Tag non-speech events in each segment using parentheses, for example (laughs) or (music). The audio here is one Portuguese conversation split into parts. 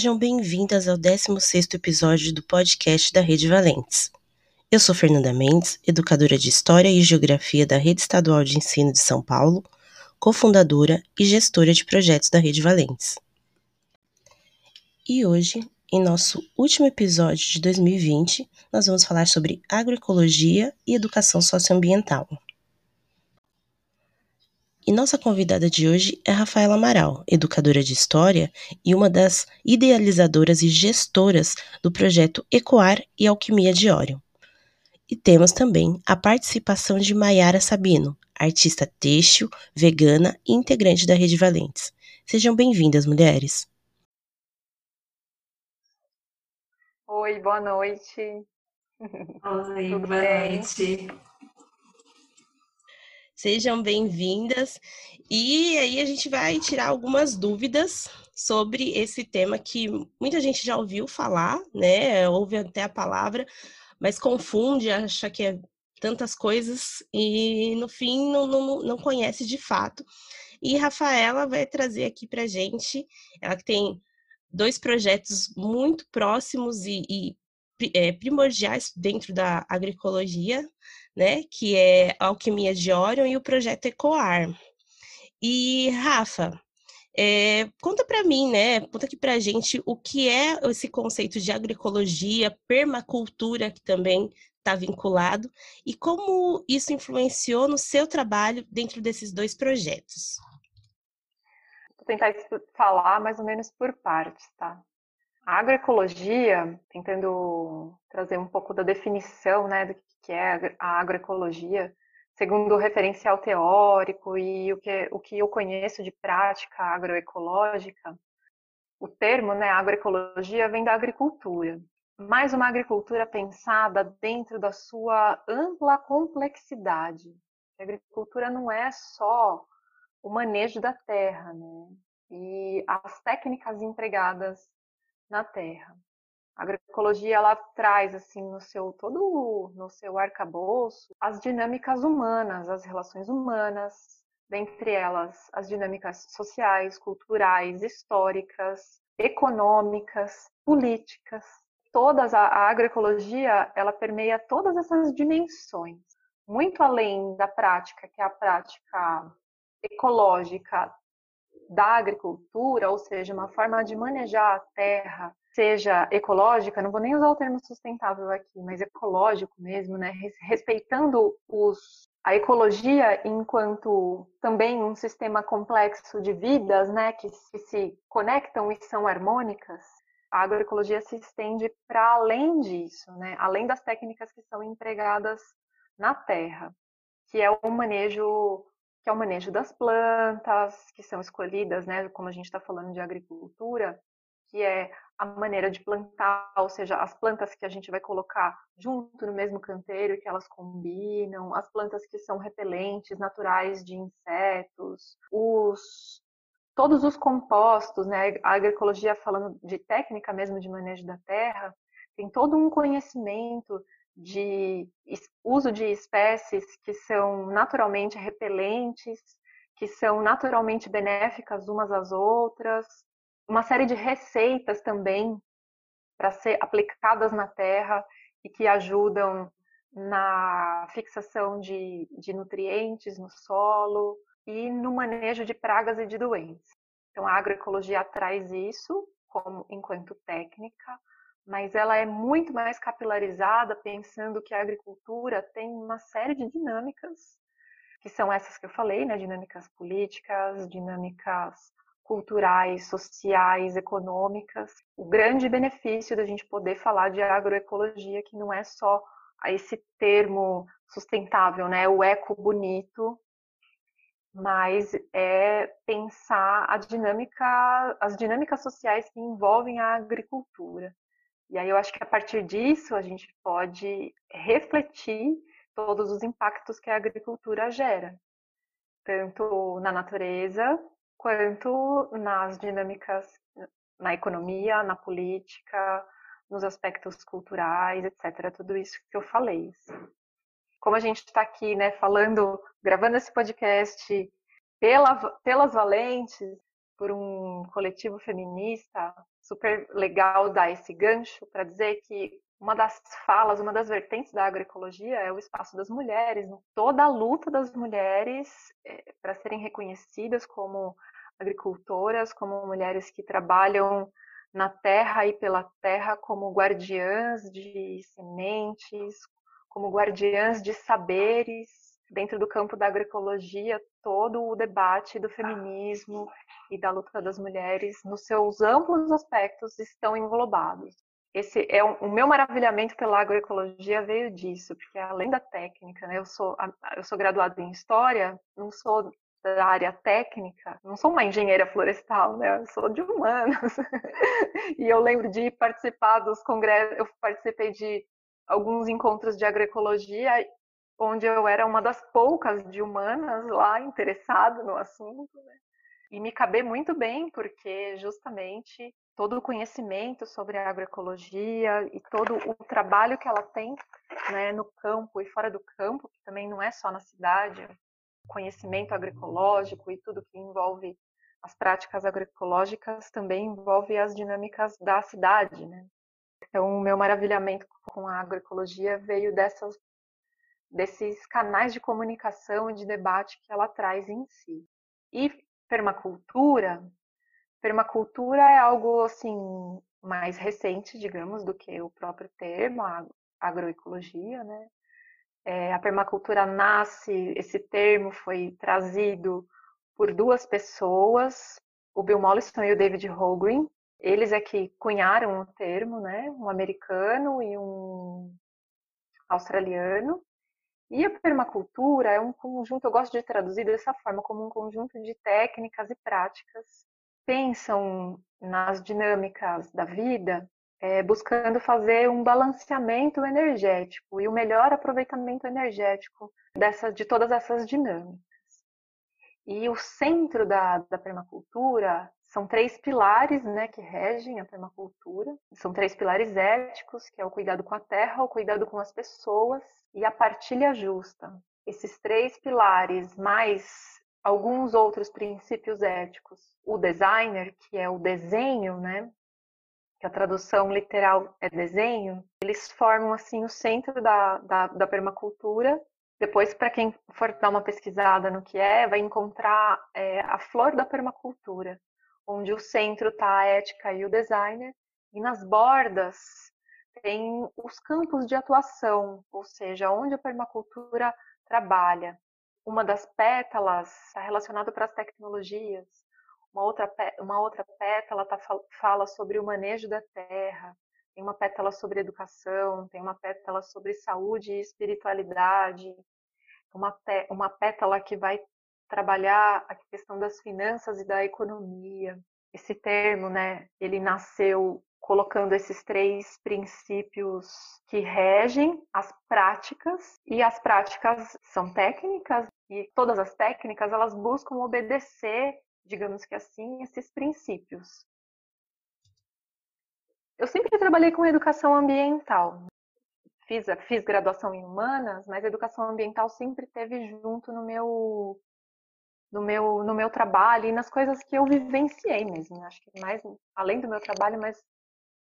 Sejam bem-vindas ao 16º episódio do podcast da Rede Valentes. Eu sou Fernanda Mendes, educadora de História e Geografia da Rede Estadual de Ensino de São Paulo, cofundadora e gestora de projetos da Rede Valentes. E hoje, em nosso último episódio de 2020, nós vamos falar sobre agroecologia e educação socioambiental. E nossa convidada de hoje é Rafaela Amaral, educadora de História e uma das idealizadoras e gestoras do projeto Ecoar e Alquimia de Ório. E temos também a participação de Maiara Sabino, artista têxtil, vegana e integrante da Rede Valentes. Sejam bem-vindas, mulheres. Oi, boa noite. Oi, boa bem? noite. Sejam bem-vindas. E aí a gente vai tirar algumas dúvidas sobre esse tema que muita gente já ouviu falar, né? Ouve até a palavra, mas confunde, acha que é tantas coisas e no fim não, não, não conhece de fato. E Rafaela vai trazer aqui para gente, ela que tem dois projetos muito próximos e, e é, primordiais dentro da agroecologia, né? Que é a Alquimia de Orion e o projeto Ecoar. E Rafa, é, conta para mim, né? Conta aqui para gente o que é esse conceito de agroecologia, permacultura, que também está vinculado, e como isso influenciou no seu trabalho dentro desses dois projetos. Vou tentar falar mais ou menos por partes, tá? A agroecologia, tentando trazer um pouco da definição né, do que é a agroecologia, segundo o referencial teórico e o que, o que eu conheço de prática agroecológica, o termo né, agroecologia vem da agricultura, mas uma agricultura pensada dentro da sua ampla complexidade. A agricultura não é só o manejo da terra, né? E as técnicas empregadas na terra. A agroecologia ela traz assim no seu todo no seu arcabouço as dinâmicas humanas, as relações humanas, dentre elas as dinâmicas sociais, culturais, históricas, econômicas, políticas. Todas a, a agroecologia ela permeia todas essas dimensões, muito além da prática que é a prática ecológica da agricultura, ou seja, uma forma de manejar a terra, seja ecológica, não vou nem usar o termo sustentável aqui, mas ecológico mesmo, né? Respeitando os, a ecologia enquanto também um sistema complexo de vidas, né, que se, se conectam e são harmônicas, a agroecologia se estende para além disso, né? Além das técnicas que são empregadas na terra, que é o manejo que é o manejo das plantas que são escolhidas, né, como a gente está falando de agricultura, que é a maneira de plantar, ou seja, as plantas que a gente vai colocar junto no mesmo canteiro e que elas combinam, as plantas que são repelentes naturais de insetos, os todos os compostos, né? A agroecologia falando de técnica mesmo de manejo da terra, tem todo um conhecimento de uso de espécies que são naturalmente repelentes, que são naturalmente benéficas umas às outras, uma série de receitas também para ser aplicadas na terra e que ajudam na fixação de, de nutrientes no solo e no manejo de pragas e de doenças. Então, a agroecologia traz isso como enquanto técnica, mas ela é muito mais capilarizada, pensando que a agricultura tem uma série de dinâmicas, que são essas que eu falei, né? dinâmicas políticas, dinâmicas culturais, sociais, econômicas. O grande benefício da gente poder falar de agroecologia, que não é só esse termo sustentável, né, o eco bonito, mas é pensar a dinâmica, as dinâmicas sociais que envolvem a agricultura. E aí eu acho que a partir disso a gente pode refletir todos os impactos que a agricultura gera, tanto na natureza quanto nas dinâmicas na economia, na política, nos aspectos culturais, etc. Tudo isso que eu falei. Como a gente está aqui, né, falando, gravando esse podcast pela, pelas valentes, por um coletivo feminista, super legal dar esse gancho para dizer que uma das falas, uma das vertentes da agroecologia é o espaço das mulheres, toda a luta das mulheres é, para serem reconhecidas como agricultoras, como mulheres que trabalham na terra e pela terra como guardiãs de sementes, como guardiãs de saberes. Dentro do campo da agroecologia, todo o debate do feminismo e da luta das mulheres, nos seus amplos aspectos, estão englobados esse é um, o meu maravilhamento pela agroecologia veio disso, porque além da técnica, né, eu sou eu sou graduada em história, não sou da área técnica, não sou uma engenheira florestal, né? Eu sou de humanos. (laughs) e eu lembro de participar dos congressos, eu participei de alguns encontros de agroecologia onde eu era uma das poucas de humanas lá interessada no assunto, né? E me caber muito bem, porque justamente todo o conhecimento sobre a agroecologia e todo o trabalho que ela tem né, no campo e fora do campo, que também não é só na cidade, conhecimento agroecológico e tudo que envolve as práticas agroecológicas também envolve as dinâmicas da cidade, né? Então, o meu maravilhamento com a agroecologia veio dessas, desses canais de comunicação e de debate que ela traz em si. E permacultura Permacultura é algo assim mais recente, digamos, do que o próprio termo, a agroecologia, né? É, a permacultura nasce, esse termo foi trazido por duas pessoas, o Bill Mollison e o David Holguin. Eles é que cunharam o termo, né? Um americano e um australiano. E a permacultura é um conjunto, eu gosto de traduzir dessa forma, como um conjunto de técnicas e práticas pensam nas dinâmicas da vida é, buscando fazer um balanceamento energético e o melhor aproveitamento energético de todas essas dinâmicas. E o centro da, da permacultura são três pilares né, que regem a permacultura. São três pilares éticos, que é o cuidado com a terra, o cuidado com as pessoas e a partilha justa. Esses três pilares, mais alguns outros princípios éticos. O designer, que é o desenho, né? Que a tradução literal é desenho, eles formam assim o centro da, da, da permacultura. Depois, para quem for dar uma pesquisada no que é, vai encontrar é, a flor da permacultura, onde o centro está a ética e o designer, e nas bordas tem os campos de atuação, ou seja, onde a permacultura trabalha uma das pétalas está relacionada para as tecnologias, uma outra, uma outra pétala tá, fala sobre o manejo da terra, tem uma pétala sobre educação, tem uma pétala sobre saúde e espiritualidade, uma, uma pétala que vai trabalhar a questão das finanças e da economia. Esse termo, né, ele nasceu colocando esses três princípios que regem as práticas e as práticas são técnicas e todas as técnicas elas buscam obedecer, digamos que assim, esses princípios. Eu sempre trabalhei com educação ambiental. Fiz, fiz graduação em humanas, mas educação ambiental sempre teve junto no meu no meu no meu trabalho e nas coisas que eu vivenciei mesmo. Acho que mais além do meu trabalho, mas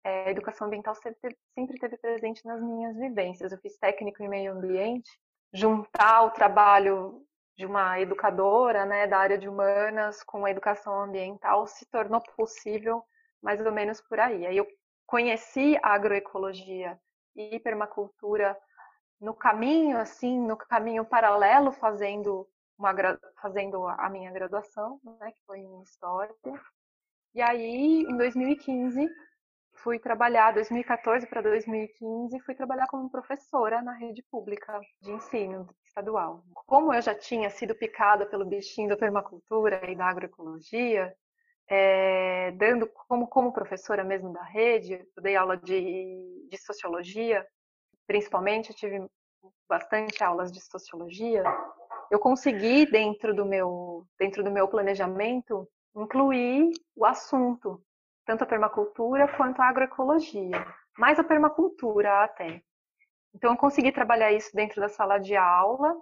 é, a educação ambiental sempre, sempre teve presente nas minhas vivências. Eu fiz técnico em meio ambiente, juntar o trabalho de uma educadora né, da área de humanas com educação ambiental se tornou possível mais ou menos por aí. Aí eu conheci a agroecologia e permacultura no caminho, assim, no caminho paralelo, fazendo, uma, fazendo a minha graduação, né, que foi em História. E aí, em 2015, fui trabalhar 2014 para 2015 fui trabalhar como professora na rede pública de ensino estadual. Como eu já tinha sido picada pelo bichinho da permacultura e da agroecologia, é, dando como, como professora mesmo da rede, eu dei aula de, de sociologia, principalmente, eu tive bastante aulas de sociologia, eu consegui dentro do meu dentro do meu planejamento incluir o assunto tanto a permacultura quanto a agroecologia, mais a permacultura até. Então eu consegui trabalhar isso dentro da sala de aula,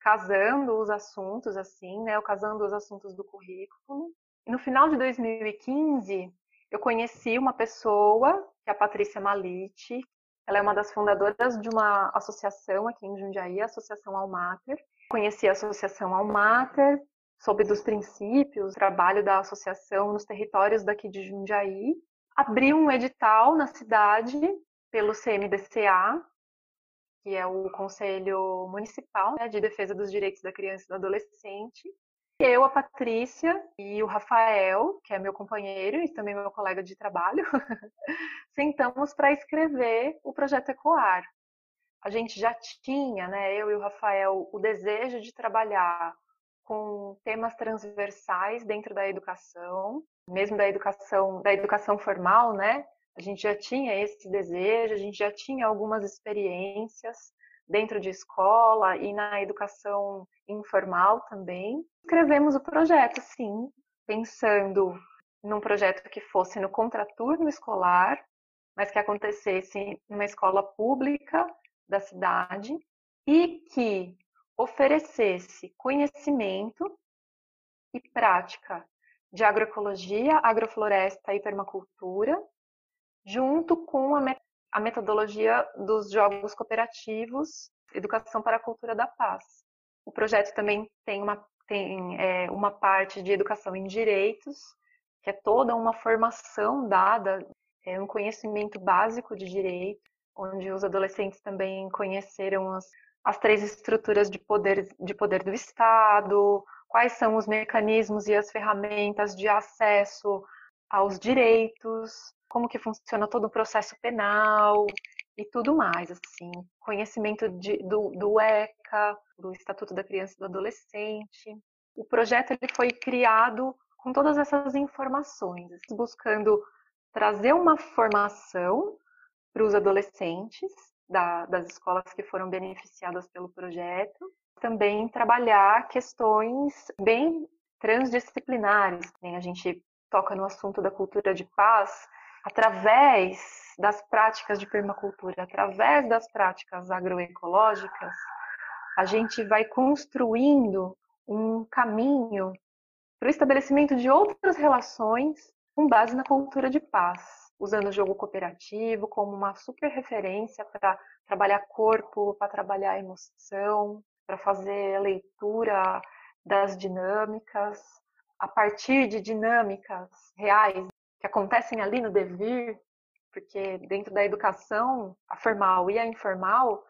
casando os assuntos assim, né, casando os assuntos do currículo. E no final de 2015, eu conheci uma pessoa, que é a Patrícia Malite. Ela é uma das fundadoras de uma associação aqui em Jundiaí, a Associação Almater. Conheci a Associação Almater, soube dos princípios, trabalho da associação nos territórios daqui de Jundiaí. Abri um edital na cidade pelo CMDCA, que é o Conselho Municipal né, de Defesa dos Direitos da Criança e do Adolescente. Eu, a Patrícia e o Rafael, que é meu companheiro e também meu colega de trabalho, (laughs) sentamos para escrever o projeto Ecoar. A gente já tinha, né, eu e o Rafael, o desejo de trabalhar com temas transversais dentro da educação, mesmo da educação, da educação formal, né? A gente já tinha esse desejo, a gente já tinha algumas experiências dentro de escola e na educação informal também. Escrevemos o projeto, sim, pensando num projeto que fosse no contraturno escolar, mas que acontecesse numa escola pública da cidade e que oferecesse conhecimento e prática de agroecologia, agrofloresta e permacultura junto com a, metodologia dos jogos cooperativos Educação para a Cultura da Paz. O projeto também tem uma, tem, é, uma parte de educação em direitos, que é toda uma formação dada, é, um conhecimento básico de direito, onde os adolescentes também conheceram as, as três estruturas de poder, de poder do Estado, quais são os mecanismos e as ferramentas de acesso aos direitos, como que funciona todo o processo penal e tudo mais, assim, conhecimento de, do, do ECA, do Estatuto da Criança e do Adolescente. O projeto ele foi criado com todas essas informações, buscando trazer uma formação para os adolescentes da, das escolas que foram beneficiadas pelo projeto, também trabalhar questões bem transdisciplinares. A gente toca no assunto da cultura de paz, através das práticas de permacultura, através das práticas agroecológicas, a gente vai construindo um caminho para o estabelecimento de outras relações com base na cultura de paz, usando o jogo cooperativo como uma super referência para trabalhar corpo, para trabalhar emoção, para fazer a leitura das dinâmicas, a partir de dinâmicas reais que acontecem ali no devir, porque dentro da educação, a formal e a informal,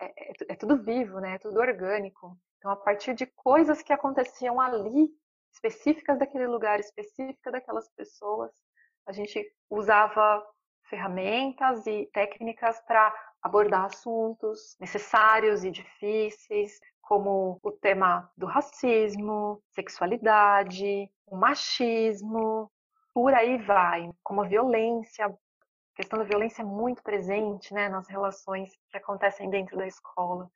é, é, é tudo vivo, né? É tudo orgânico. Então, a partir de coisas que aconteciam ali, específicas daquele lugar, específicas daquelas pessoas, a gente usava ferramentas e técnicas para abordar assuntos necessários e difíceis, como o tema do racismo, sexualidade, machismo, por aí vai, como a violência, a questão da violência é muito presente né, nas relações que acontecem dentro da escola.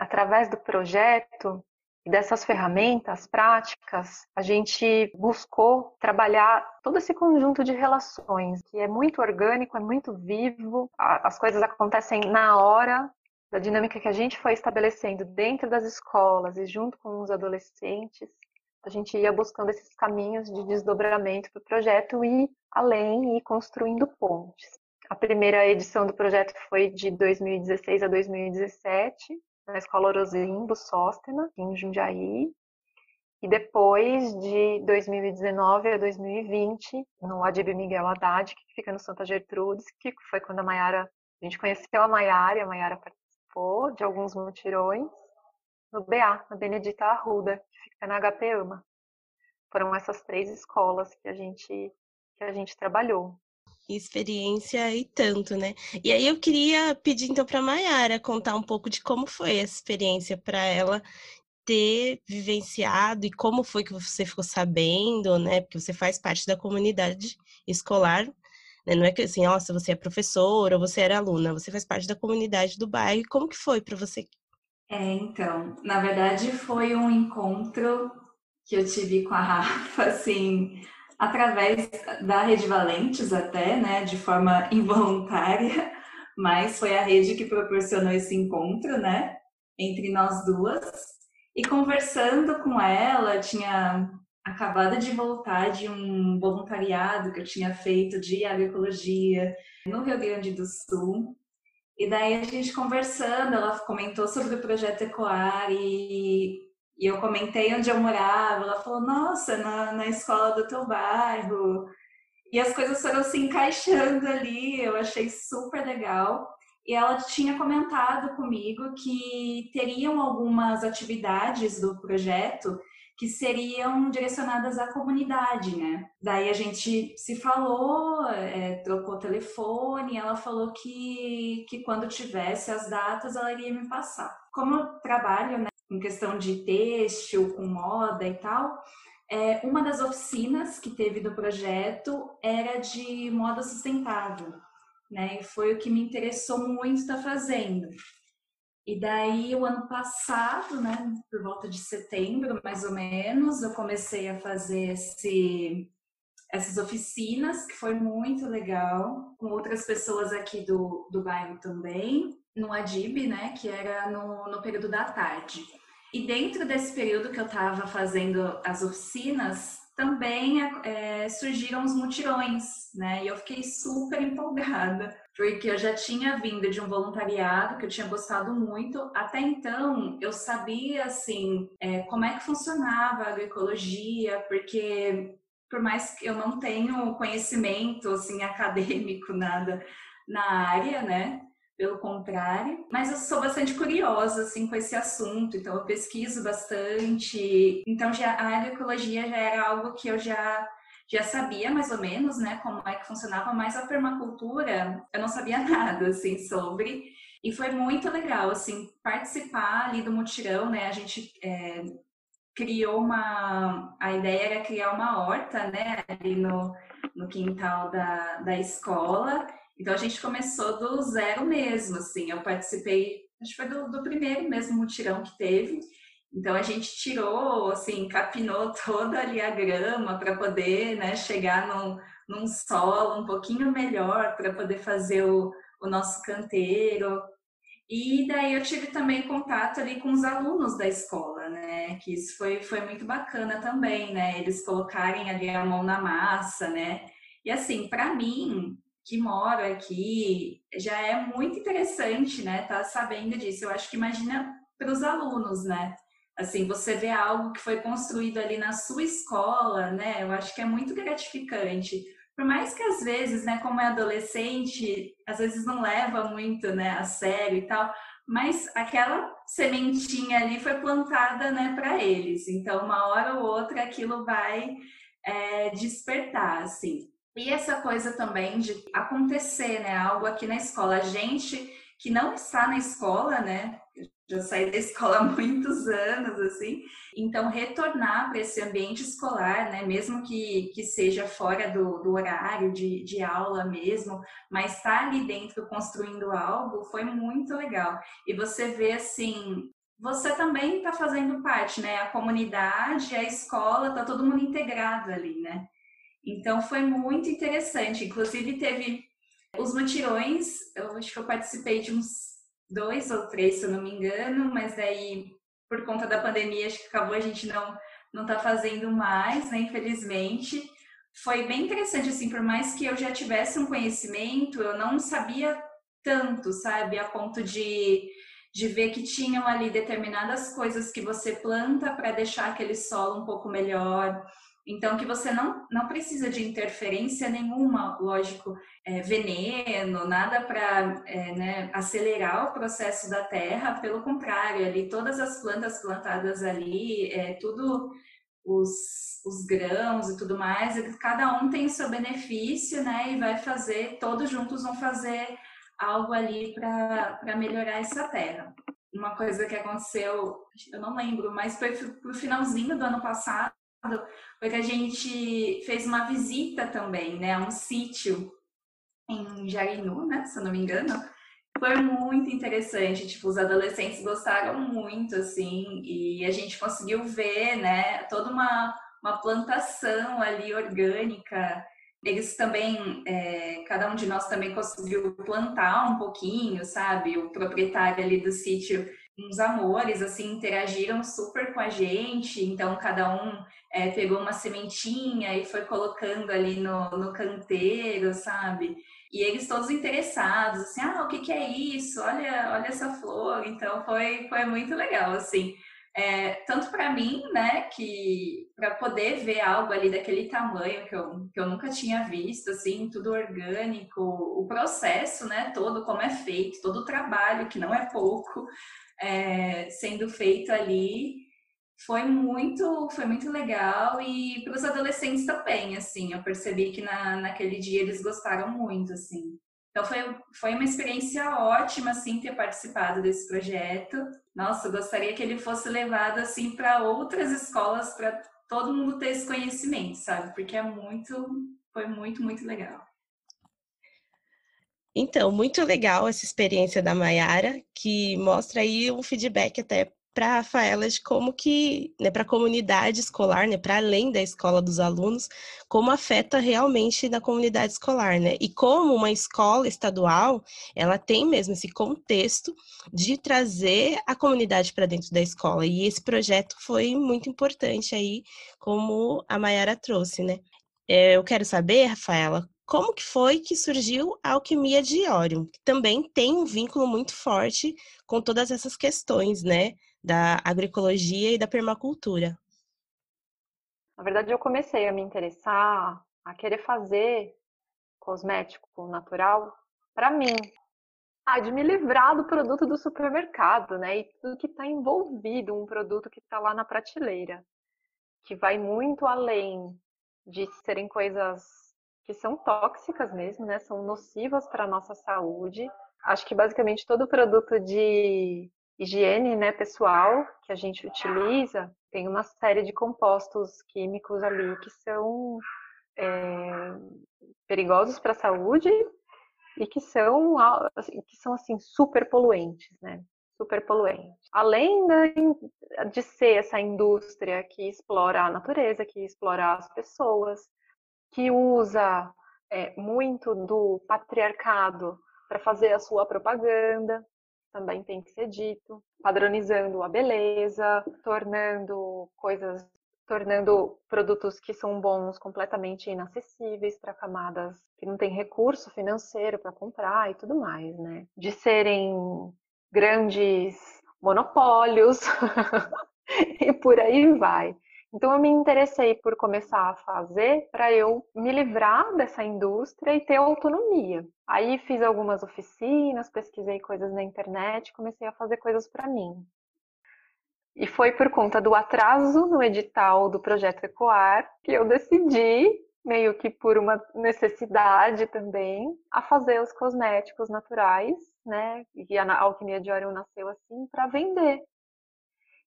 Através do projeto e dessas ferramentas práticas, a gente buscou trabalhar todo esse conjunto de relações, que é muito orgânico, é muito vivo, as coisas acontecem na hora, da dinâmica que a gente foi estabelecendo dentro das escolas e junto com os adolescentes a gente ia buscando esses caminhos de desdobramento para o projeto e além e construindo pontes. A primeira edição do projeto foi de 2016 a 2017, na Escola Orosimbo Sóstena, em Jundiaí. E depois, de 2019 a 2020, no Adib Miguel Haddad, que fica no Santa Gertrudes, que foi quando a Maiara, a gente conheceu a Maiara a Maiara participou de alguns mutirões no BA, na Benedita Arruda, que fica na HP AMA. Foram essas três escolas que a gente que a gente trabalhou. Experiência e tanto, né? E aí eu queria pedir então para Maiara contar um pouco de como foi essa experiência para ela ter vivenciado e como foi que você ficou sabendo, né? Porque você faz parte da comunidade escolar, né? Não é que assim, nossa, você é professora ou você era aluna, você faz parte da comunidade do bairro. Como que foi para você é, então, na verdade foi um encontro que eu tive com a (laughs) Rafa, assim, através da Rede Valentes até, né, de forma (laughs) involuntária, mas foi a rede que proporcionou esse encontro, né, entre nós duas. E conversando com ela, tinha acabada de voltar de um voluntariado que eu tinha feito de agroecologia no Rio Grande do Sul. E daí a gente conversando, ela comentou sobre o projeto Ecoar e, e eu comentei onde eu morava. Ela falou: Nossa, na, na escola do teu bairro. E as coisas foram se encaixando ali, eu achei super legal. E ela tinha comentado comigo que teriam algumas atividades do projeto que seriam direcionadas à comunidade, né? Daí a gente se falou, é, trocou telefone, ela falou que, que quando tivesse as datas ela iria me passar. Como eu trabalho né, em questão de têxtil, com moda e tal, é, uma das oficinas que teve do projeto era de moda sustentável, né? E foi o que me interessou muito estar fazendo. E daí, o ano passado, né, por volta de setembro, mais ou menos, eu comecei a fazer esse, essas oficinas, que foi muito legal, com outras pessoas aqui do, do bairro também, no Adib, né, que era no, no período da tarde. E dentro desse período que eu estava fazendo as oficinas, também é, surgiram os mutirões, né? E eu fiquei super empolgada, porque eu já tinha vindo de um voluntariado que eu tinha gostado muito. Até então, eu sabia, assim, é, como é que funcionava a agroecologia, porque por mais que eu não tenha conhecimento, assim, (laughs) acadêmico, nada na área, né? Pelo contrário, mas eu sou bastante curiosa assim com esse assunto, então eu pesquiso bastante. Então já a agroecologia já era algo que eu já já sabia mais ou menos, né, como é que funcionava, mas a permacultura eu não sabia (laughs) nada assim sobre. E foi muito legal assim participar ali do mutirão, né? A gente é, criou uma a ideia era criar uma horta, né, ali no no quintal da, da escola então a gente começou do zero mesmo, assim. Eu participei, acho que foi do, do primeiro mesmo mutirão que teve. Então a gente tirou, assim, capinou (laughs) toda ali a grama para poder, né, chegar num, num solo um pouquinho melhor para poder fazer o, o nosso canteiro. E daí eu tive também contato ali com os alunos da escola, né? Que isso foi, foi muito bacana também, né? Eles colocarem ali a mão na massa, né? E assim, para mim, que moro aqui, já é muito interessante, né, tá sabendo disso. Eu acho que imagina para os alunos, né? Assim, você vê algo que foi construído ali na sua escola, né? Eu acho que é muito gratificante. Por mais que às vezes, né, como é adolescente, às vezes não leva muito, né, a sério e tal, mas aquela sementinha ali foi plantada, né, para eles. Então, uma hora ou outra aquilo vai é, despertar, assim. E essa coisa também de acontecer, né? Algo aqui na escola. A gente que não está na escola, né? Já saí da escola (laughs) há muitos anos, assim. Então, retornar para esse ambiente escolar, né? Mesmo que, que seja fora do, do horário de, de aula mesmo, mas estar tá ali dentro construindo algo foi muito legal. E você vê, assim, você também está fazendo parte, né? A comunidade, a escola, tá todo mundo integrado ali, né? Então foi muito interessante. Inclusive teve os mutirões, eu acho que eu participei de uns dois ou três, se eu não me engano, mas daí por conta da pandemia acho que acabou a gente não não tá fazendo mais, né, infelizmente. Foi bem interessante assim, por mais que eu já tivesse um conhecimento, eu não sabia tanto, sabe, a ponto de de ver que tinham ali determinadas coisas que você planta para deixar aquele solo um pouco melhor, então, que você não, não precisa de interferência nenhuma, lógico, é, veneno, nada para é, né, acelerar o processo da terra, pelo contrário, ali todas as plantas plantadas ali, é, tudo os, os grãos e tudo mais, cada um tem o seu benefício, né, e vai fazer, todos juntos vão fazer algo ali para melhorar essa terra. Uma coisa que aconteceu, eu não lembro, mas foi pro finalzinho do ano passado, foi que a gente fez uma visita também, né, a um sítio em Jarinu, né, se eu não me engano. Foi muito interessante, tipo, os adolescentes gostaram muito, assim, e a gente conseguiu ver, né, toda uma, uma plantação ali orgânica. Eles também, é, cada um de nós também conseguiu plantar um pouquinho, sabe? O proprietário ali do sítio uns amores, assim, interagiram super com a gente, então cada um é, pegou uma sementinha e foi colocando ali no, no canteiro, sabe? E eles todos interessados, assim, ah, o que, que é isso? Olha, olha essa flor. Então foi, foi muito legal, assim. É, tanto para mim, né, que para poder ver algo ali daquele tamanho que eu, que eu nunca tinha visto, assim, tudo orgânico, o processo, né, todo como é feito, todo o trabalho, que não é pouco, é, sendo feito ali, foi muito, foi muito legal e para os adolescentes também, assim, eu percebi que na, naquele dia eles gostaram muito, assim. Então foi, foi uma experiência ótima assim ter participado desse projeto. Nossa, eu gostaria que ele fosse levado assim para outras escolas para todo mundo ter esse conhecimento, sabe? Porque é muito foi muito muito legal. Então, muito legal essa experiência da Mayara, que mostra aí um feedback até para a Rafaela de como que, né, para a comunidade escolar, né, para além da escola dos alunos, como afeta realmente na comunidade escolar, né? E como uma escola estadual, ela tem mesmo esse contexto de trazer a comunidade para dentro da escola. E esse projeto foi muito importante aí, como a Mayara trouxe, né? É, eu quero saber, Rafaela, como que foi que surgiu a alquimia de Iório, que também tem um vínculo muito forte com todas essas questões, né? Da agroecologia e da permacultura. Na verdade, eu comecei a me interessar, a querer fazer cosmético natural para mim. Ah, de me livrar do produto do supermercado, né? E tudo que está envolvido, um produto que está lá na prateleira, que vai muito além de serem coisas que são tóxicas mesmo, né? São nocivas para a nossa saúde. Acho que basicamente todo produto de higiene né, pessoal que a gente utiliza, tem uma série de compostos químicos ali que são é, perigosos para a saúde e que são, assim, que são assim, super poluentes, né? Super poluentes. Além de ser essa indústria que explora a natureza, que explora as pessoas, que usa é, muito do patriarcado para fazer a sua propaganda, também tem que ser dito, padronizando a beleza, tornando coisas, tornando produtos que são bons completamente inacessíveis para camadas que não têm recurso financeiro para comprar e tudo mais, né? De serem grandes monopólios (laughs) e por aí vai. Então eu me interessei por começar a fazer para eu me livrar dessa indústria e ter autonomia. Aí fiz algumas oficinas, pesquisei coisas na internet, comecei a fazer coisas para mim. E foi por conta do atraso no edital do projeto Ecoar que eu decidi, meio que por uma necessidade também, a fazer os cosméticos naturais, né? E a alquimia de Orion nasceu assim para vender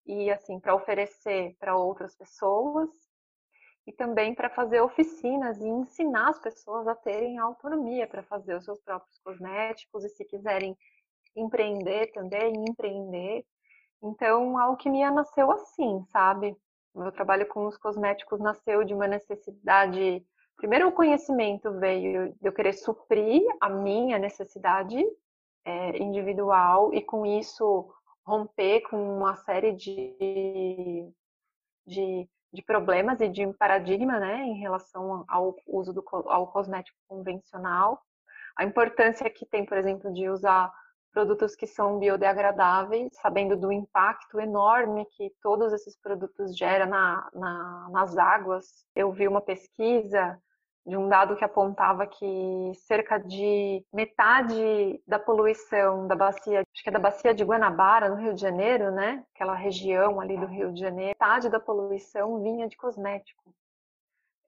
e assim para oferecer para outras pessoas e também para fazer oficinas e ensinar as pessoas a terem autonomia para fazer os seus próprios cosméticos e se quiserem empreender também, empreender. Então a alquimia nasceu assim, sabe? O meu trabalho com os cosméticos nasceu de uma necessidade. Primeiro, o conhecimento veio de eu querer suprir a minha necessidade é, individual e com isso romper com uma série de, de, de, problemas e de paradigma né, em relação ao uso do ao cosmético convencional. A importância que tem, por exemplo, de usar produtos que são biodegradáveis, sabendo do impacto enorme que todos esses produtos geram na, na, nas águas. Eu vi uma pesquisa de um dado que apontava que cerca de metade da poluição da bacia, acho que é da bacia de Guanabara, no Rio de Janeiro, né? Aquela região ali do Rio de Janeiro, metade da poluição vinha de cosmético.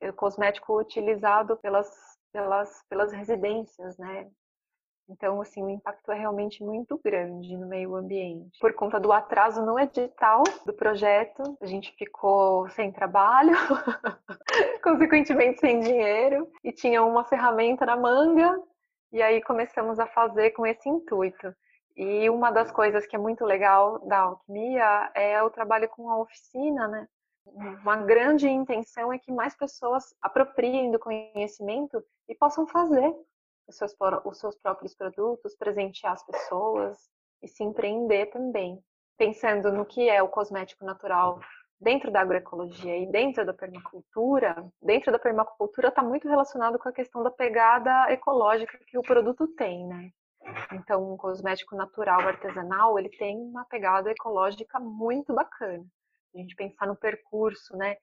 O cosmético utilizado pelas, pelas, pelas residências, né? Então, assim, o impacto é realmente muito grande no meio ambiente. Por conta do atraso no edital do projeto, a gente ficou sem trabalho, (laughs) consequentemente sem dinheiro, e tinha uma ferramenta na manga, e aí começamos a fazer com esse intuito. E uma das coisas que é muito legal da alquimia é o trabalho com a oficina, né? Uma grande intenção é que mais pessoas apropriem do conhecimento e possam fazer os seus, os seus próprios produtos, presentear as pessoas e se empreender também. pensando no que é o cosmético natural dentro da agroecologia e dentro da permacultura, dentro da permacultura está muito relacionado com a questão da pegada ecológica que o produto tem, né? Então, um cosmético natural artesanal, ele tem uma pegada ecológica muito bacana. A gente pensar no percurso, né,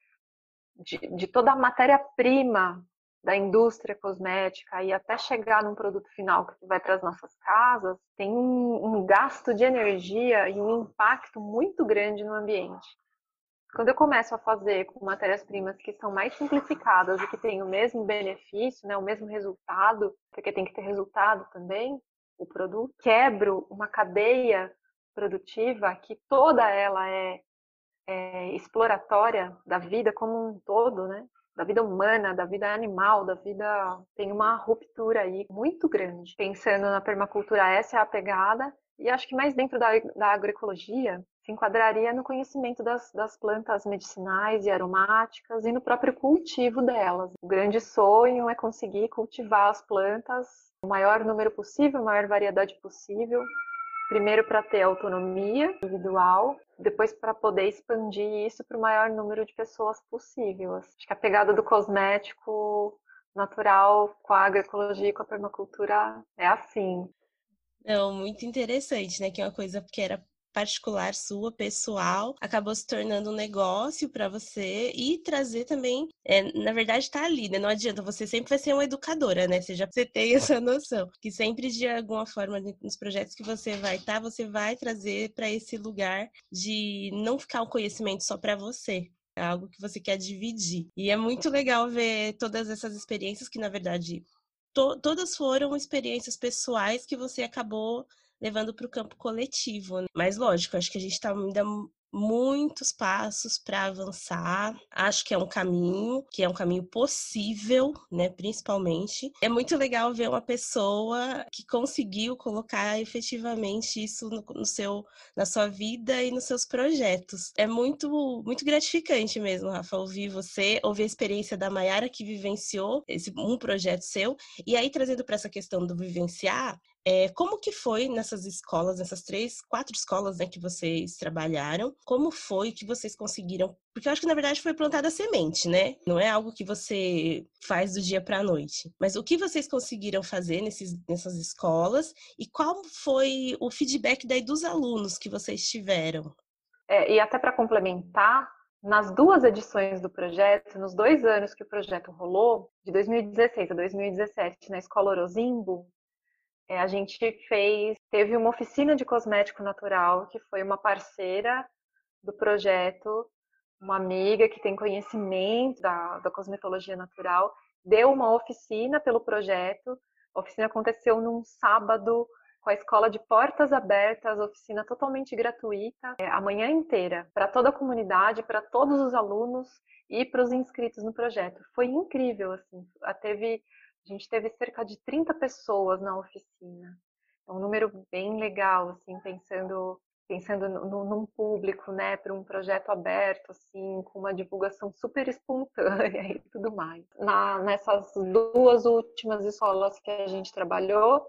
de, de toda a matéria-prima da indústria cosmética e até chegar num produto final que vai para as nossas casas, tem um, um gasto de energia e um impacto muito grande no ambiente. Quando eu começo a fazer com matérias-primas que são mais simplificadas e que têm o mesmo benefício, né, o mesmo resultado, porque tem que ter resultado também, o produto, quebro uma cadeia produtiva que toda ela é, é exploratória da vida como um todo, né? Da vida humana, da vida animal, da vida. Tem uma ruptura aí muito grande. Pensando na permacultura, essa é a pegada. E acho que mais dentro da, da agroecologia, se enquadraria no conhecimento das, das, plantas medicinais e aromáticas e no próprio cultivo delas. O grande sonho é conseguir cultivar as plantas o maior número possível, a maior variedade possível. Primeiro para ter autonomia individual, depois para poder expandir isso para o maior número de pessoas possível. Acho que a pegada do cosmético natural com a agroecologia e com a permacultura é assim. Não, muito interessante, né? Que é uma coisa que era particular sua, pessoal, acabou se tornando um negócio para você e trazer também, é, na verdade está ali, né? Não adianta, você sempre vai ser uma educadora, né? Você já você tem essa noção, que sempre de alguma forma nos projetos que você vai estar, tá, você vai trazer para esse lugar de não ficar o um conhecimento só para você, é algo que você quer dividir. E é muito legal ver todas essas experiências que, na verdade, to todas foram experiências pessoais que você acabou levando para o campo coletivo. Né? Mas lógico, acho que a gente está ainda muitos passos para avançar. Acho que é um caminho, que é um caminho possível, né, principalmente. É muito legal ver uma pessoa que conseguiu colocar efetivamente isso no, no seu na sua vida e nos seus projetos. É muito muito gratificante mesmo, Rafa, ouvir você, ouvir a experiência da Mayara que vivenciou esse um projeto seu e aí trazendo para essa questão do vivenciar, é, como que foi nessas escolas, nessas três, quatro escolas né, que vocês trabalharam? Como foi que vocês conseguiram? Porque eu acho que na verdade foi plantada a semente, né? Não é algo que você faz do dia para a noite. Mas o que vocês conseguiram fazer nesses, nessas escolas e qual foi o feedback daí dos alunos que vocês tiveram? É, e até para complementar, nas duas edições do projeto, nos dois anos que o projeto rolou, de 2016 a 2017, na Escola Orozimbo, é, a gente fez, teve uma oficina de cosmético natural, que foi uma parceira do projeto, uma amiga que tem conhecimento da, da cosmetologia natural, deu uma oficina pelo projeto. A oficina aconteceu num sábado com a escola de portas abertas, oficina totalmente gratuita, é, a manhã inteira, para toda a comunidade, para todos os alunos e para os inscritos no projeto. Foi incrível, assim. Teve a gente teve cerca de 30 pessoas na oficina. É um número bem legal, assim, pensando pensando no, num público, né, para um projeto aberto, assim, com uma divulgação super espontânea (laughs) e tudo mais. Na, nessas duas últimas escolas que a gente trabalhou,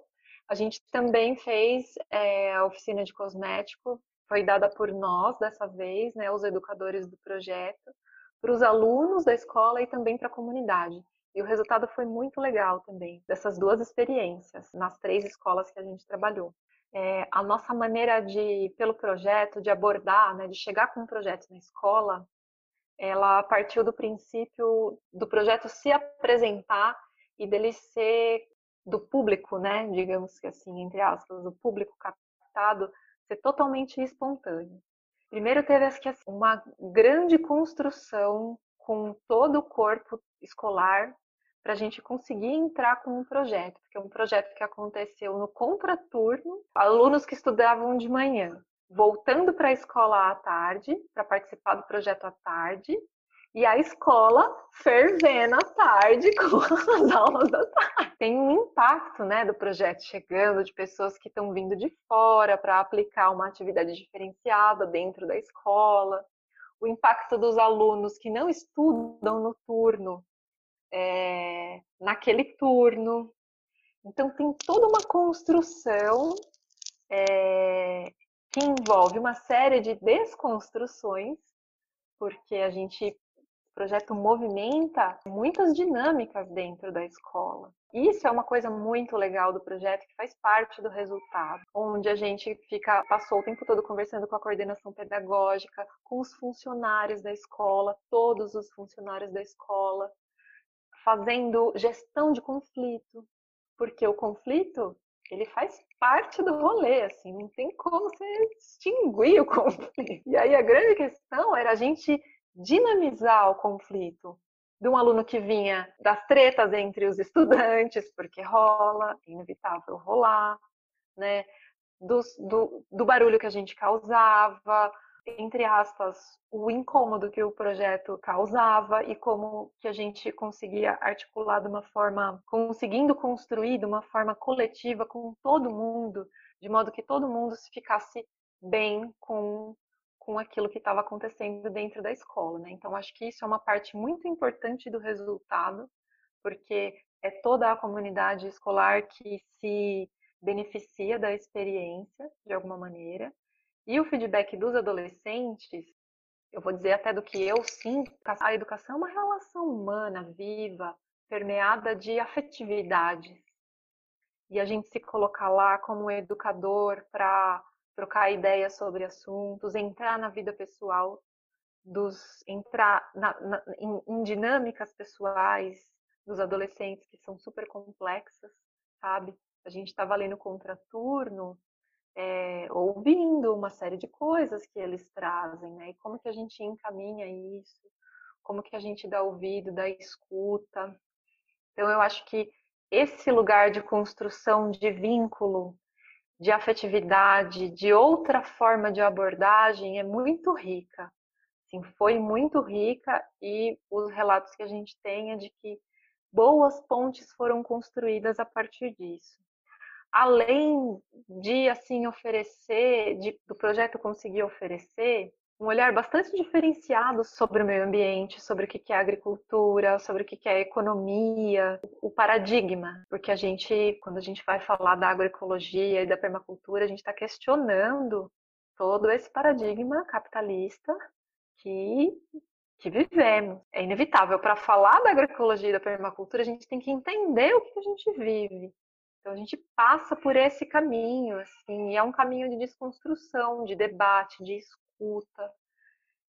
a gente também fez é, a oficina de cosmético, foi dada por nós dessa vez, né, os educadores do projeto, para os alunos da escola e também para a comunidade. E o resultado foi muito legal também, dessas duas experiências, nas três escolas que a gente trabalhou. É, a nossa maneira de, pelo projeto, de abordar, né, de chegar com um projeto na escola, ela partiu do princípio do projeto se apresentar e dele ser do público, né, digamos que assim, entre aspas, do público captado, ser totalmente espontâneo. Primeiro teve uma grande construção com todo o corpo escolar para a gente conseguir entrar com um projeto, porque é um projeto que aconteceu no contraturno, alunos que estudavam de manhã, voltando para a escola à tarde, para participar do projeto à tarde, e a escola fervendo à tarde (laughs) com as aulas da tarde. Tem um impacto né, do projeto chegando, de pessoas que estão vindo de fora para aplicar uma atividade diferenciada dentro da escola. O impacto dos alunos que não estudam no turno é, naquele turno. Então, tem toda uma construção é, que envolve uma série de desconstruções, porque a gente, o projeto movimenta muitas dinâmicas dentro da escola. Isso é uma coisa muito legal do projeto, que faz parte do resultado, onde a gente fica, passou o tempo todo conversando com a coordenação pedagógica, com os funcionários da escola, todos os funcionários da escola, fazendo gestão de conflito, porque o conflito ele faz parte do rolê, assim, não tem como você extinguir o (laughs) conflito. E aí a grande questão era a gente dinamizar o conflito de um aluno que vinha das tretas entre os estudantes, porque rola, é inevitável rolar, né? Do, do, do barulho que a gente causava, entre aspas, o incômodo que o projeto causava e como que a gente conseguia articular de uma forma, conseguindo construir de uma forma coletiva com todo mundo, de modo que todo mundo se ficasse bem com, com aquilo que estava acontecendo dentro da escola. Né? Então, acho que isso é uma parte muito importante do resultado, porque é toda a comunidade escolar que se beneficia da experiência, de alguma maneira, e o feedback dos adolescentes, eu vou dizer até do que eu sinto, a educação é uma relação humana, viva, permeada de afetividades. E a gente se colocar lá como educador para trocar ideias sobre assuntos, entrar na vida pessoal dos entrar na, na, em, em dinâmicas pessoais dos adolescentes que são super complexas, sabe? A gente estava lendo contraturno é, ouvindo uma série de coisas que eles trazem, né? E como que a gente encaminha isso, como que a gente dá ouvido, dá escuta. Então eu acho que esse lugar de construção de vínculo, de afetividade, de outra forma de abordagem é muito rica. Sim, foi muito rica e os relatos que a gente tem é de que boas pontes foram construídas a partir disso além de assim oferecer, de, do projeto conseguir oferecer um olhar bastante diferenciado sobre o meio ambiente, sobre o que é agricultura, sobre o que é economia, o paradigma, porque a gente, quando a gente vai falar da agroecologia e da permacultura, a gente está questionando todo esse paradigma capitalista que que vivemos. É inevitável. Para falar da agroecologia e da permacultura, a gente tem que entender o que a gente vive. Então a gente passa por esse caminho, assim, e é um caminho de desconstrução, de debate, de escuta.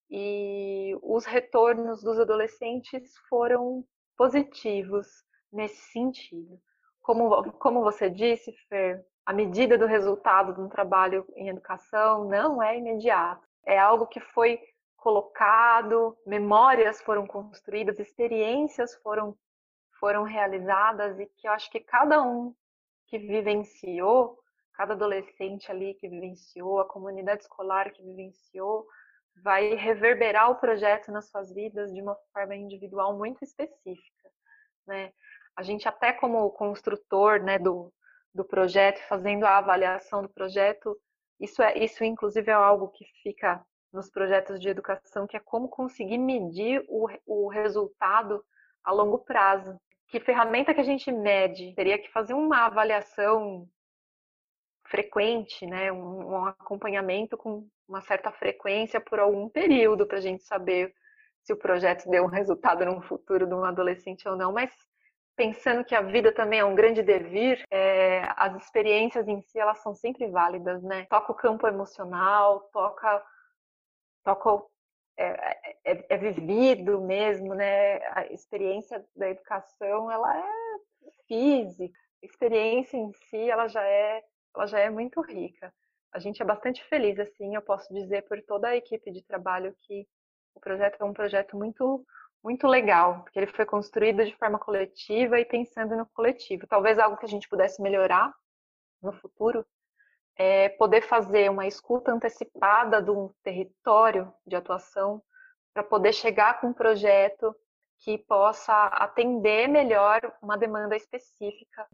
E os retornos dos adolescentes foram positivos nesse sentido. Como, como você disse, Fer, a medida do resultado de um trabalho em educação não é imediato. É algo que foi colocado, memórias foram construídas, experiências foram, foram realizadas e que eu acho que cada um que vivenciou, cada adolescente ali que vivenciou, a comunidade escolar que vivenciou, vai reverberar o projeto nas suas vidas de uma forma individual muito específica, né? A gente até como construtor, né, do, do projeto, fazendo a avaliação do projeto, isso é isso inclusive é algo que fica nos projetos de educação, que é como conseguir medir o, o resultado a longo prazo que ferramenta que a gente mede? Teria que fazer uma avaliação frequente, né? Um, um acompanhamento com uma certa frequência por algum período para a gente saber se o projeto deu um resultado no futuro de um adolescente ou não. Mas pensando que a vida também é um grande devir, é, as experiências em si elas são sempre válidas, né? Toca o campo emocional, toca toca é, é, é, vivido mesmo, né? A experiência da educação, ela é física. A experiência em si, ela já é, ela já é muito rica. A gente é bastante feliz, assim, eu posso dizer por toda a equipe de trabalho que o projeto é um projeto muito muito legal, porque ele foi construído de forma coletiva e pensando no coletivo. Talvez algo que a gente pudesse melhorar no futuro é poder fazer uma escuta antecipada do território de atuação para poder chegar com um projeto que possa atender melhor uma demanda específica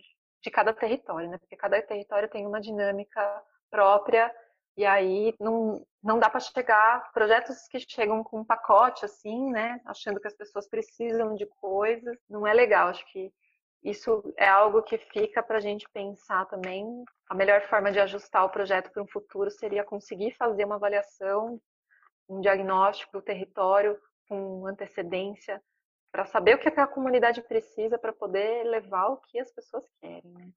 de cada território, né? Porque cada território tem uma dinâmica própria e aí não, não dá para chegar projetos que chegam com um pacote assim, né? Achando que as pessoas precisam de coisas, não é legal. Acho que isso é algo que fica para a gente pensar também. A melhor forma de ajustar o projeto para um futuro seria conseguir fazer uma avaliação, um diagnóstico do território com antecedência, para saber o que a comunidade precisa para poder levar o que as pessoas querem. Né?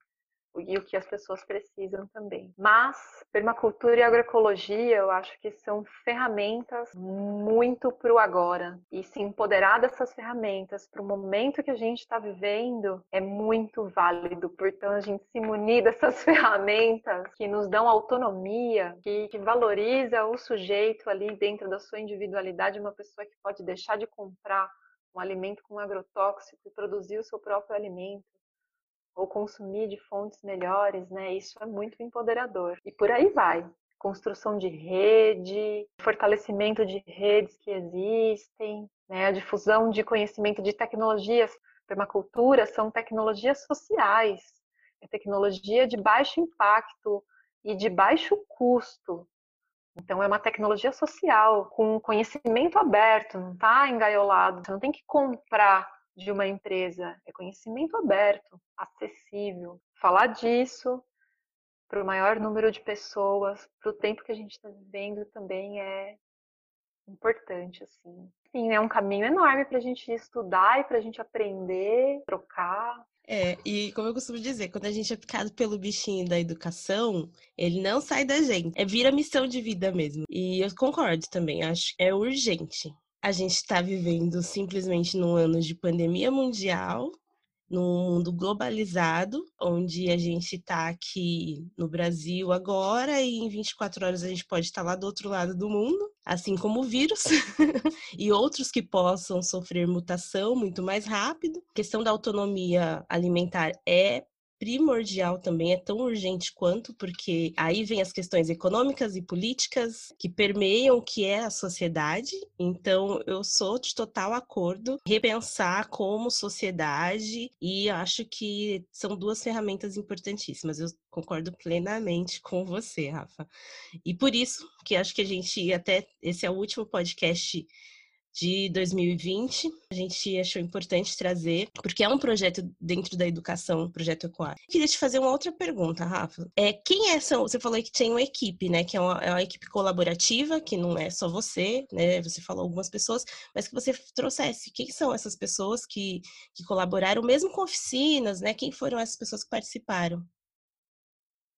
E o que as pessoas precisam também. Mas permacultura e agroecologia, eu acho que são ferramentas muito para o agora. E se empoderar dessas ferramentas para o momento que a gente está vivendo é muito válido. Portanto, a gente se munir dessas (laughs) ferramentas que nos dão autonomia, que, que valoriza o sujeito ali dentro da sua individualidade, uma pessoa que pode deixar de comprar um alimento com agrotóxico e produzir o seu próprio alimento ou consumir de fontes melhores, né? Isso é muito empoderador. E por aí vai. Construção de rede, fortalecimento de redes que existem, né? a difusão de conhecimento de tecnologias. Permacultura são tecnologias sociais, é tecnologia de baixo impacto e de baixo custo. Então é uma tecnologia social, com conhecimento aberto, não está engaiolado. Você não tem que comprar de uma empresa é conhecimento aberto, acessível. Falar disso para o maior número de pessoas, para o tempo que a gente está vivendo também é importante, assim. Sim, é um caminho enorme para a gente estudar e para a gente aprender, trocar. É, e como eu costumo dizer, quando a gente é picado pelo bichinho da educação, ele não sai da gente. É vira missão de vida mesmo. E eu concordo também, acho que é urgente a gente está vivendo simplesmente num ano de pandemia mundial, num mundo globalizado, onde a gente está aqui no Brasil agora e em 24 horas a gente pode estar lá do outro lado do mundo, assim como o vírus, (laughs) e outros que possam sofrer mutação muito mais rápido. A questão da autonomia alimentar é primordial também, é tão urgente quanto, porque aí vem as questões econômicas e políticas que permeiam o que é a sociedade. Então, eu sou de total acordo repensar como sociedade e acho que são duas ferramentas importantíssimas. Eu concordo plenamente com você, Rafa. E por isso que acho que a gente até esse é o último podcast de 2020. A gente achou importante trazer, porque é um projeto dentro da educação, um projeto Ecoar. Queria te fazer uma outra pergunta, Rafa. É, quem é essa? Você falou que tem uma equipe, né? Que é uma, é uma equipe colaborativa, que não é só você, né? Você falou algumas pessoas, mas que você trouxesse. Quem são essas pessoas que, que colaboraram, mesmo com oficinas, né? Quem foram essas pessoas que participaram?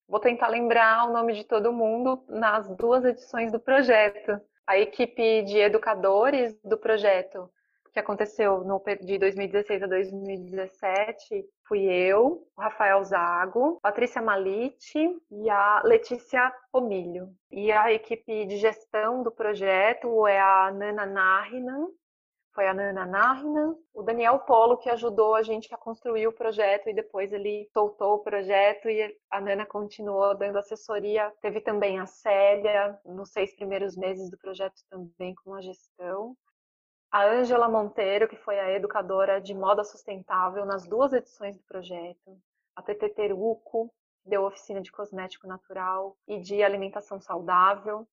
Vou tentar lembrar o nome de todo mundo nas duas edições do projeto a equipe de educadores do projeto que aconteceu no, de 2016 a 2017 fui eu, o Rafael Zago, Patrícia Malite e a Letícia Pomilho. E a equipe de gestão do projeto é a Nana Narrinan foi a Nana Narna, o Daniel Polo que ajudou a gente a construir o projeto e depois ele soltou o projeto e a Nana continuou dando assessoria. Teve também a Célia nos seis primeiros meses do projeto também com a gestão. A Ângela Monteiro, que foi a educadora de moda sustentável nas duas edições do projeto. A Tete Teruco, que deu oficina de cosmético natural e de alimentação saudável.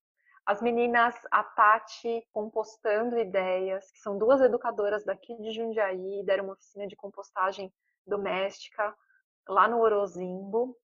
As meninas, a Tati compostando ideias, que são duas educadoras daqui de Jundiaí, deram uma oficina de compostagem doméstica lá no Orozimbo.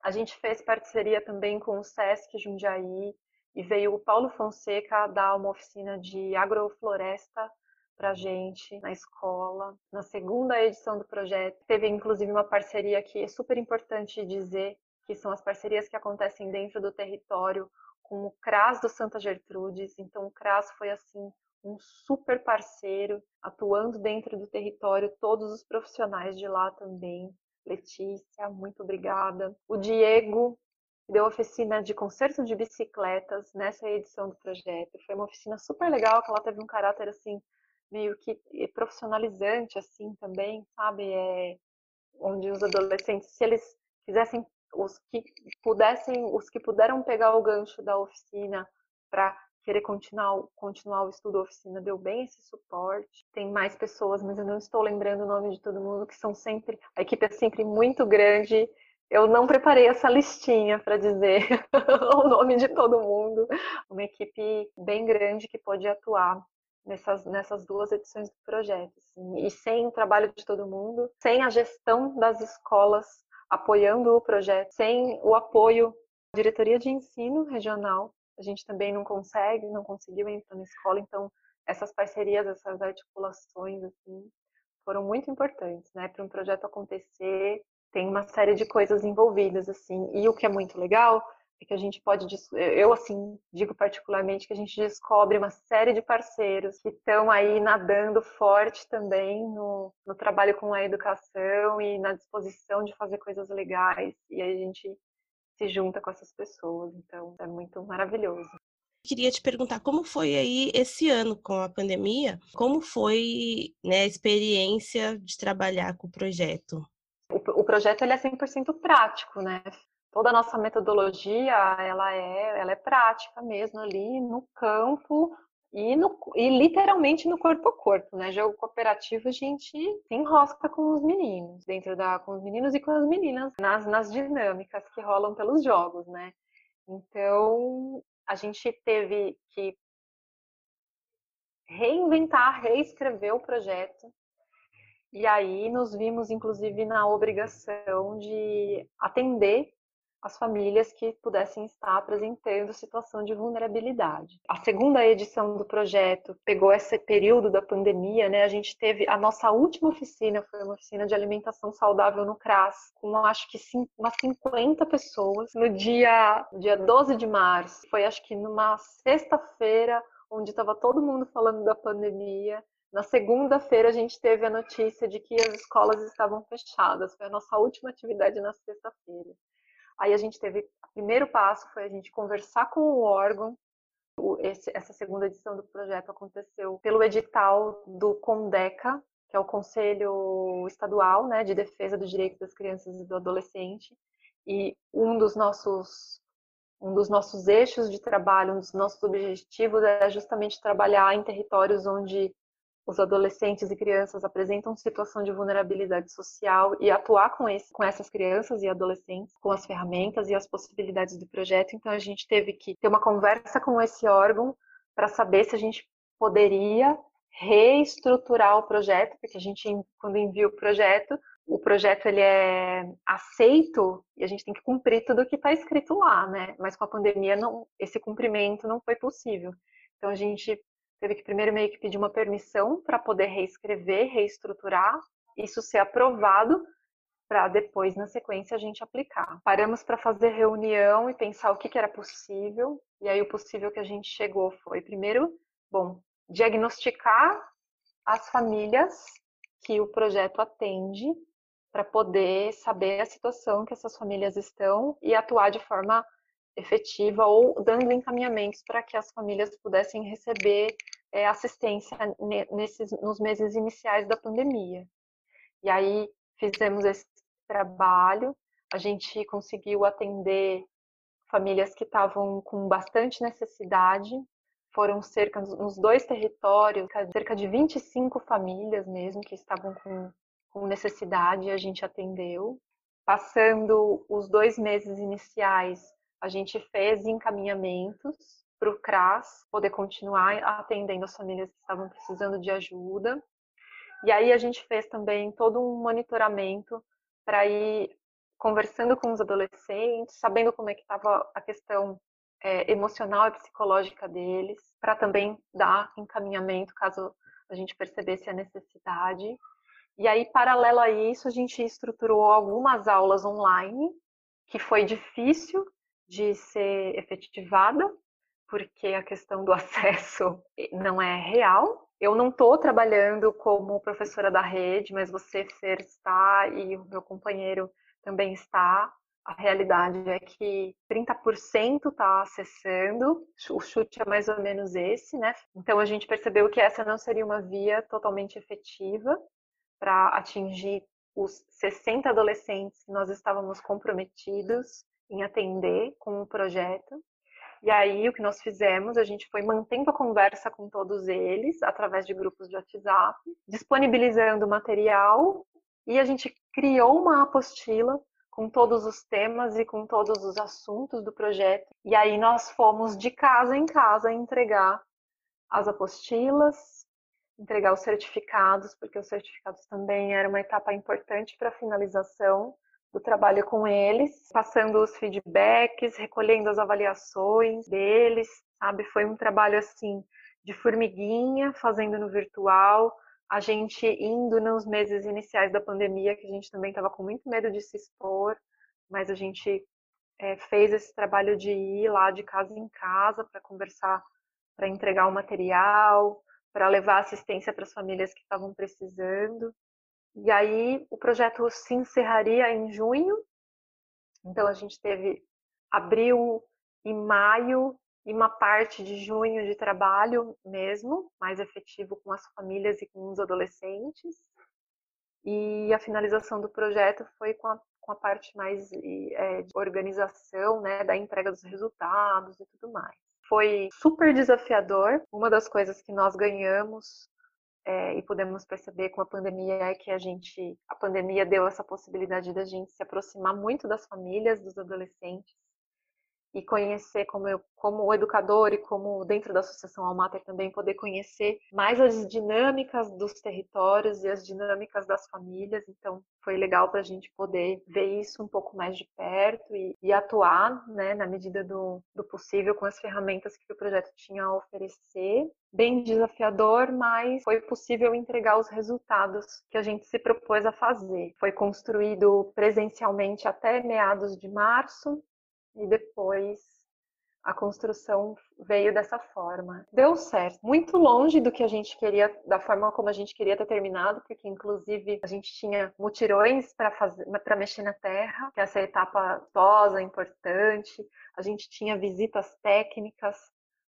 A gente fez parceria também com o Sesc Jundiaí e veio o Paulo Fonseca dar uma oficina de agrofloresta para gente na escola. Na segunda edição do projeto, teve inclusive uma parceria que é super importante dizer, que são as parcerias que acontecem dentro do território com o CRAS do Santa Gertrudes. Então, o CRAS foi assim um super parceiro, atuando dentro do território, todos os profissionais de lá também. Letícia, muito obrigada. O Diego deu oficina de conserto de bicicletas nessa edição do projeto. Foi uma oficina super legal, que ela teve um caráter assim meio que profissionalizante assim também, sabe? É, onde os adolescentes, se eles quisessem os que pudessem, os que puderam pegar o gancho da oficina para querer continuar, continuar o estudo oficina, deu bem esse suporte. Tem mais pessoas, mas eu não estou lembrando o nome de todo mundo, que são sempre, a equipe é sempre muito grande. Eu não preparei essa listinha para dizer (laughs) o nome de todo mundo. Uma equipe bem grande que pode atuar nessas, nessas duas edições do projeto. Assim. E sem o trabalho de todo mundo, sem a gestão das escolas apoiando o projeto, sem o apoio da diretoria de ensino regional, a gente também não consegue, não conseguiu entrar na escola, então essas parcerias, essas articulações, assim, foram muito importantes, né, para um projeto acontecer. Tem uma série de coisas envolvidas, assim, e o que é muito legal é que a gente pode, eu assim digo particularmente que a gente descobre uma série de parceiros que estão aí nadando forte também no, no trabalho com a educação e na disposição de fazer coisas legais. E aí a gente se junta com essas pessoas, então é muito maravilhoso. Queria te perguntar como foi aí esse ano com a pandemia, como foi né, a experiência de trabalhar com o projeto? O, o projeto ele é 100% prático, né? Toda a nossa metodologia, ela é, ela é prática mesmo ali no campo, e, no, e literalmente no corpo a corpo, né? Jogo cooperativo a gente se enrosca com os meninos, dentro da com os meninos e com as meninas nas, nas dinâmicas que rolam pelos jogos, né? Então a gente teve que reinventar, reescrever o projeto. E aí nos vimos, inclusive, na obrigação de atender as famílias que pudessem estar apresentando situação de vulnerabilidade. A segunda edição do projeto pegou esse período da pandemia, né? A gente teve a nossa última oficina foi uma oficina de alimentação saudável no CRAS, com acho que umas 50 pessoas no dia dia 12 de março. Foi acho que numa sexta-feira onde estava todo mundo falando da pandemia. Na segunda-feira a gente teve a notícia de que as escolas estavam fechadas. Foi a nossa última atividade na sexta-feira. Aí a gente teve, o primeiro passo foi a gente conversar com o órgão. Esse, essa segunda edição do projeto aconteceu pelo edital do CONDECA, que é o Conselho Estadual né, de Defesa dos Direitos das Crianças e do Adolescente. E um dos nossos um dos nossos eixos de trabalho, um dos nossos objetivos é justamente trabalhar em territórios onde os adolescentes e crianças apresentam situação de vulnerabilidade social e atuar com, esse, com essas crianças e adolescentes, com as ferramentas e as possibilidades do projeto. Então, a gente teve que ter uma conversa com esse órgão para saber se a gente poderia reestruturar o projeto, porque a gente, quando envia o projeto, o projeto ele é aceito e a gente tem que cumprir tudo o que está escrito lá, né? Mas com a pandemia, não, esse cumprimento não foi possível. Então, a gente teve que primeiro meio que pedir uma permissão para poder reescrever, reestruturar, isso ser aprovado para depois, na sequência, a gente aplicar. Paramos para fazer reunião e pensar o que, que era possível, e aí o possível que a gente chegou foi, primeiro, bom, diagnosticar as famílias que o projeto atende para poder saber a situação que essas famílias estão e atuar de forma efetiva ou dando encaminhamentos para que as famílias pudessem receber é, assistência nesses, nos meses iniciais da pandemia. E aí fizemos esse trabalho, a gente conseguiu atender famílias que estavam com bastante necessidade, foram cerca, nos dois territórios, cerca de 25 famílias mesmo que estavam com, com necessidade, a gente atendeu. Passando os dois meses iniciais, a gente fez encaminhamentos para o CRAS poder continuar atendendo as famílias que estavam precisando de ajuda. E aí a gente fez também todo um monitoramento para ir conversando com os adolescentes, sabendo como é que estava a questão é, emocional e psicológica deles, para também dar encaminhamento caso a gente percebesse a necessidade. E aí, paralelo a isso, a gente estruturou algumas aulas online, que foi difícil de ser efetivada, porque a questão do (laughs) acesso não é real. Eu não estou trabalhando como professora da rede, mas você, Fer, está e o meu companheiro também está. A realidade é que 30% está acessando, o chute é mais ou menos esse, né? Então a gente percebeu que essa não seria uma via totalmente efetiva para atingir os 60 adolescentes que nós estávamos comprometidos em atender com o projeto. E aí o que nós fizemos, a gente foi mantendo a conversa com todos eles através de grupos de WhatsApp, disponibilizando material e a gente criou uma apostila com todos os temas e com todos os assuntos do projeto. E aí nós fomos de casa em casa entregar as apostilas, entregar os certificados, porque os certificados também era uma etapa importante para a finalização do trabalho com eles, passando os feedbacks, recolhendo as avaliações deles, sabe? Foi um trabalho assim de formiguinha, fazendo no virtual, a gente indo nos meses iniciais da pandemia, que a gente também estava com muito medo de se expor, mas a gente é, fez esse trabalho de ir lá de casa em casa para conversar, para entregar o material, para levar assistência para as famílias que estavam precisando. E aí o projeto se encerraria em junho. Então a gente teve abril e maio e uma parte de junho de trabalho mesmo, mais efetivo com as famílias e com os adolescentes. E a finalização do projeto foi com a, com a parte mais é, de organização, né, da entrega dos resultados e tudo mais. Foi super desafiador. Uma das coisas que nós ganhamos é, e podemos perceber com a pandemia é que a gente, a pandemia deu essa possibilidade da gente se aproximar muito das famílias, dos adolescentes e conhecer como eu, como educador e como dentro da Associação Almater também poder conhecer mais as dinâmicas dos territórios e as dinâmicas das famílias. Então, foi legal para a gente poder ver isso um pouco mais de perto e, e atuar, né, na medida do, do possível com as ferramentas que o projeto tinha a oferecer. Bem desafiador, mas foi possível entregar os resultados que a gente se propôs a fazer. Foi construído presencialmente até meados de março, e depois a construção veio dessa forma. Deu certo, muito longe do que a gente queria, da forma como a gente queria ter terminado, porque inclusive a gente tinha mutirões para fazer, para mexer na terra, que essa etapa tosa importante. A gente tinha visitas técnicas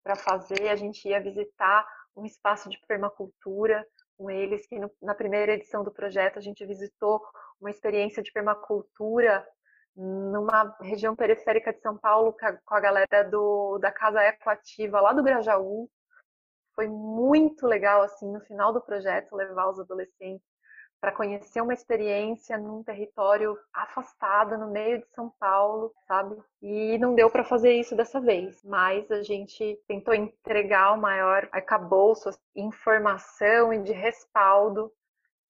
para fazer, a gente ia visitar um espaço de permacultura com eles, que no, na primeira edição do projeto a gente visitou uma experiência de permacultura numa região periférica de São Paulo com a galera do, da Casa Ecoativa lá do Grajaú. Foi muito legal, assim, no final do projeto, levar os adolescentes para conhecer uma experiência num território afastado, no meio de São Paulo, sabe? E não deu para fazer isso dessa vez, mas a gente tentou entregar o maior arcabouço de informação e de respaldo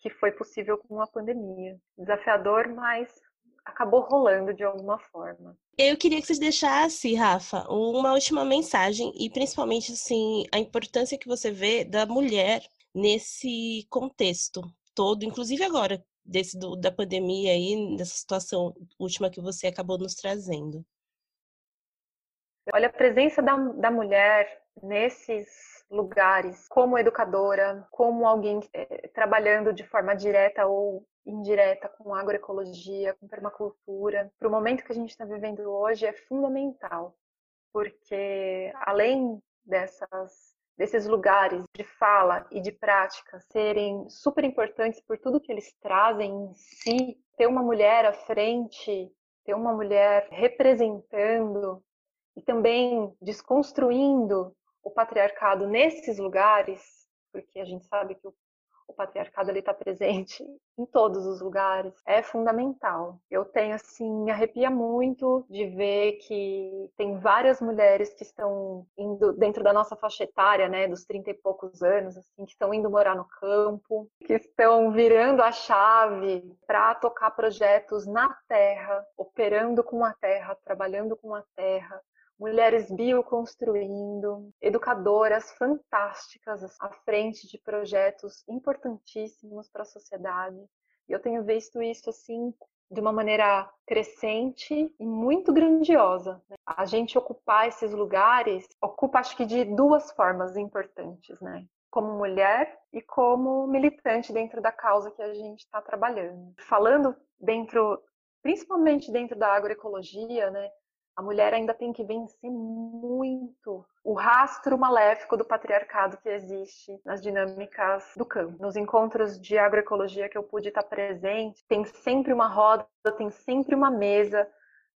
que foi possível com a pandemia. Desafiador, mas acabou rolando de alguma forma. Eu queria que vocês deixassem, Rafa, uma última mensagem e principalmente assim a importância que você vê da mulher nesse contexto todo, inclusive agora desse do, da pandemia aí, dessa situação última que você acabou nos trazendo. Olha, a presença da, da mulher nesses lugares, como educadora, como alguém é, trabalhando de forma direta ou indireta com agroecologia, com permacultura, para o momento que a gente está vivendo hoje é fundamental, porque além dessas desses lugares de fala e de prática serem super importantes por tudo que eles trazem em si, ter uma mulher à frente, ter uma mulher representando e também desconstruindo o patriarcado nesses lugares, porque a gente sabe que o patriarcado ele está presente em todos os lugares, é fundamental. Eu tenho assim, me arrepia muito de ver que tem várias mulheres que estão indo dentro da nossa faixa etária, né, dos 30 e poucos anos, assim, que estão indo morar no campo, que estão virando a chave para tocar projetos na terra, operando com a terra, trabalhando com a terra, mulheres bioconstruindo, educadoras fantásticas à frente de projetos importantíssimos para a sociedade. E eu tenho visto isso assim de uma maneira crescente e muito grandiosa. Né? A gente ocupar esses lugares ocupa, acho que, de duas formas importantes, né? Como mulher e como militante dentro da causa que a gente está trabalhando. Falando dentro, principalmente dentro da agroecologia, né? A mulher ainda tem que vencer muito o rastro maléfico do patriarcado que existe nas dinâmicas do campo. Nos encontros de agroecologia que eu pude estar presente, tem sempre uma roda, tem sempre uma mesa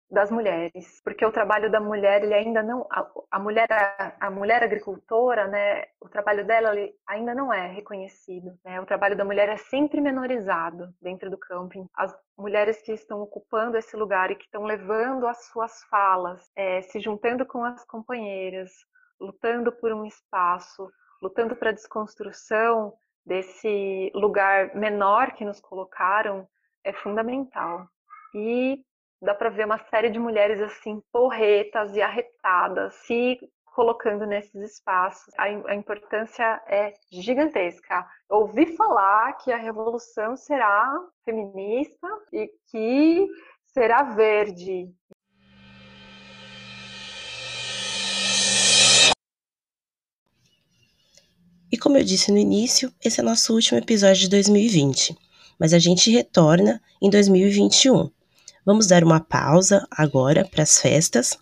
das mulheres, porque o trabalho da mulher ele ainda não a, a mulher a, a, mulher agricultora, né, o trabalho dela ainda não é reconhecido, né? O trabalho da mulher é sempre menorizado dentro do camping. As mulheres que estão ocupando esse lugar e que estão levando as suas falas, é, se juntando com as companheiras, lutando por um espaço, lutando para a desconstrução desse lugar menor que nos colocaram é fundamental. E dá para ver uma série de mulheres assim porretas e arretadas se colocando nesses espaços. A, a importância é gigantesca. ouvi falar que a revolução será feminista e que será verde. E como eu disse no início, esse é nosso último episódio de 2020, mas a gente retorna em 2021. Vamos dar uma pausa agora para as festas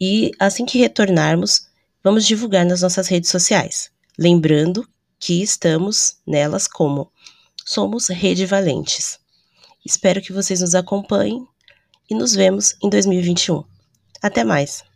e assim que retornarmos, vamos divulgar nas nossas redes sociais. Lembrando que estamos nelas como Somos Rede Valentes. Espero que vocês nos acompanhem e nos vemos em 2021. Até mais!